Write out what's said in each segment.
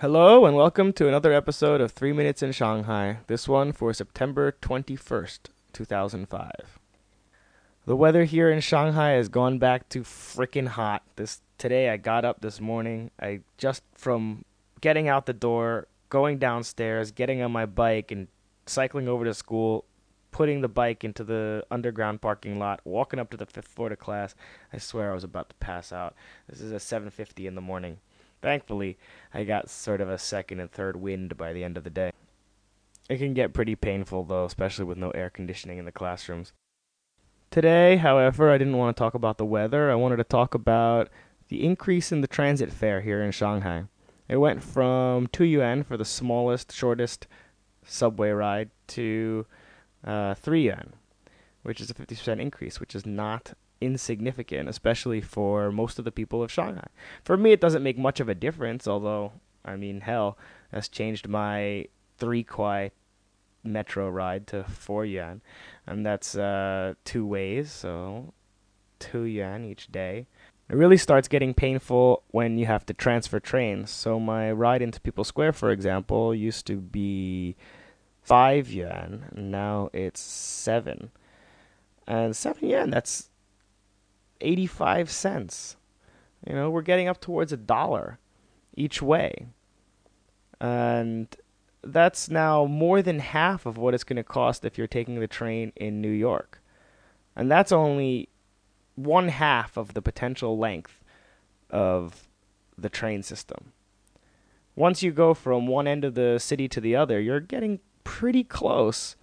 Hello and welcome to another episode of 3 Minutes in Shanghai. This one for September 21st, 2005. The weather here in Shanghai has gone back to freaking hot. This today I got up this morning. I just from getting out the door, going downstairs, getting on my bike and cycling over to school, putting the bike into the underground parking lot, walking up to the 5th floor to class. I swear I was about to pass out. This is at 7:50 in the morning. Thankfully, I got sort of a second and third wind by the end of the day. It can get pretty painful, though, especially with no air conditioning in the classrooms. Today, however, I didn't want to talk about the weather. I wanted to talk about the increase in the transit fare here in Shanghai. It went from 2 yuan for the smallest, shortest subway ride to uh, 3 yuan, which is a 50% increase, which is not insignificant, especially for most of the people of Shanghai. For me, it doesn't make much of a difference, although, I mean, hell, that's changed my 3 kuai metro ride to 4 yuan, and that's uh, two ways, so 2 yuan each day. It really starts getting painful when you have to transfer trains. So my ride into People's Square, for example, used to be 5 yuan, now it's 7. And 7 yuan, that's 85 cents. You know, we're getting up towards a dollar each way. And that's now more than half of what it's going to cost if you're taking the train in New York. And that's only one half of the potential length of the train system. Once you go from one end of the city to the other, you're getting pretty close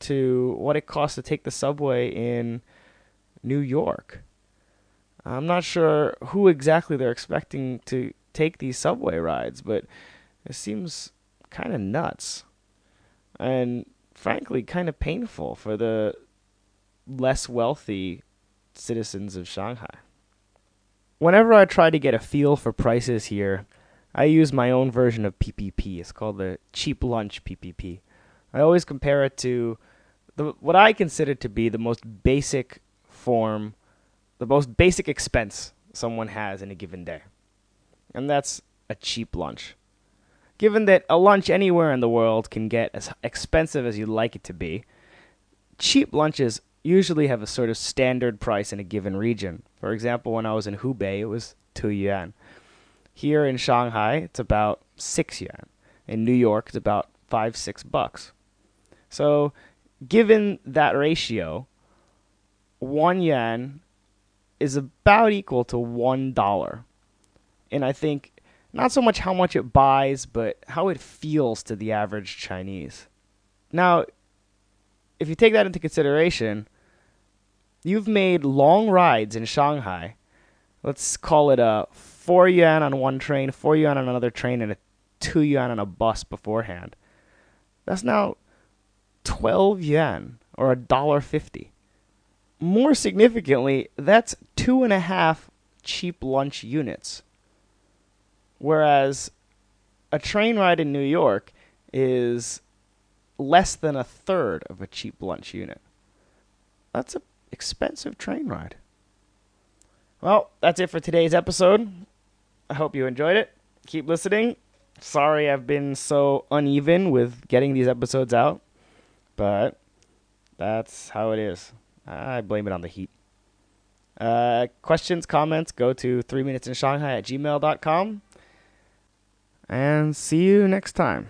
to what it costs to take the subway in New York. I'm not sure who exactly they're expecting to take these subway rides, but it seems kind of nuts. And frankly, kind of painful for the less wealthy citizens of Shanghai. Whenever I try to get a feel for prices here, I use my own version of PPP. It's called the cheap lunch PPP. I always compare it to the what I consider to be the most basic form the most basic expense someone has in a given day. And that's a cheap lunch. Given that a lunch anywhere in the world can get as expensive as you'd like it to be, cheap lunches usually have a sort of standard price in a given region. For example, when I was in Hubei, it was 2 yuan. Here in Shanghai, it's about 6 yuan. In New York, it's about 5 6 bucks. So, given that ratio, 1 yuan is about equal to one dollar. And I think not so much how much it buys, but how it feels to the average Chinese. Now, if you take that into consideration, you've made long rides in Shanghai. Let's call it a four yuan on one train, four yuan on another train, and a two yuan on a bus beforehand. That's now twelve yuan or a dollar fifty more significantly, that's two and a half cheap lunch units. Whereas a train ride in New York is less than a third of a cheap lunch unit. That's an expensive train ride. Well, that's it for today's episode. I hope you enjoyed it. Keep listening. Sorry I've been so uneven with getting these episodes out, but that's how it is. I blame it on the heat. Uh, questions, comments, go to 3 minutes in Shanghai at gmail.com. And see you next time.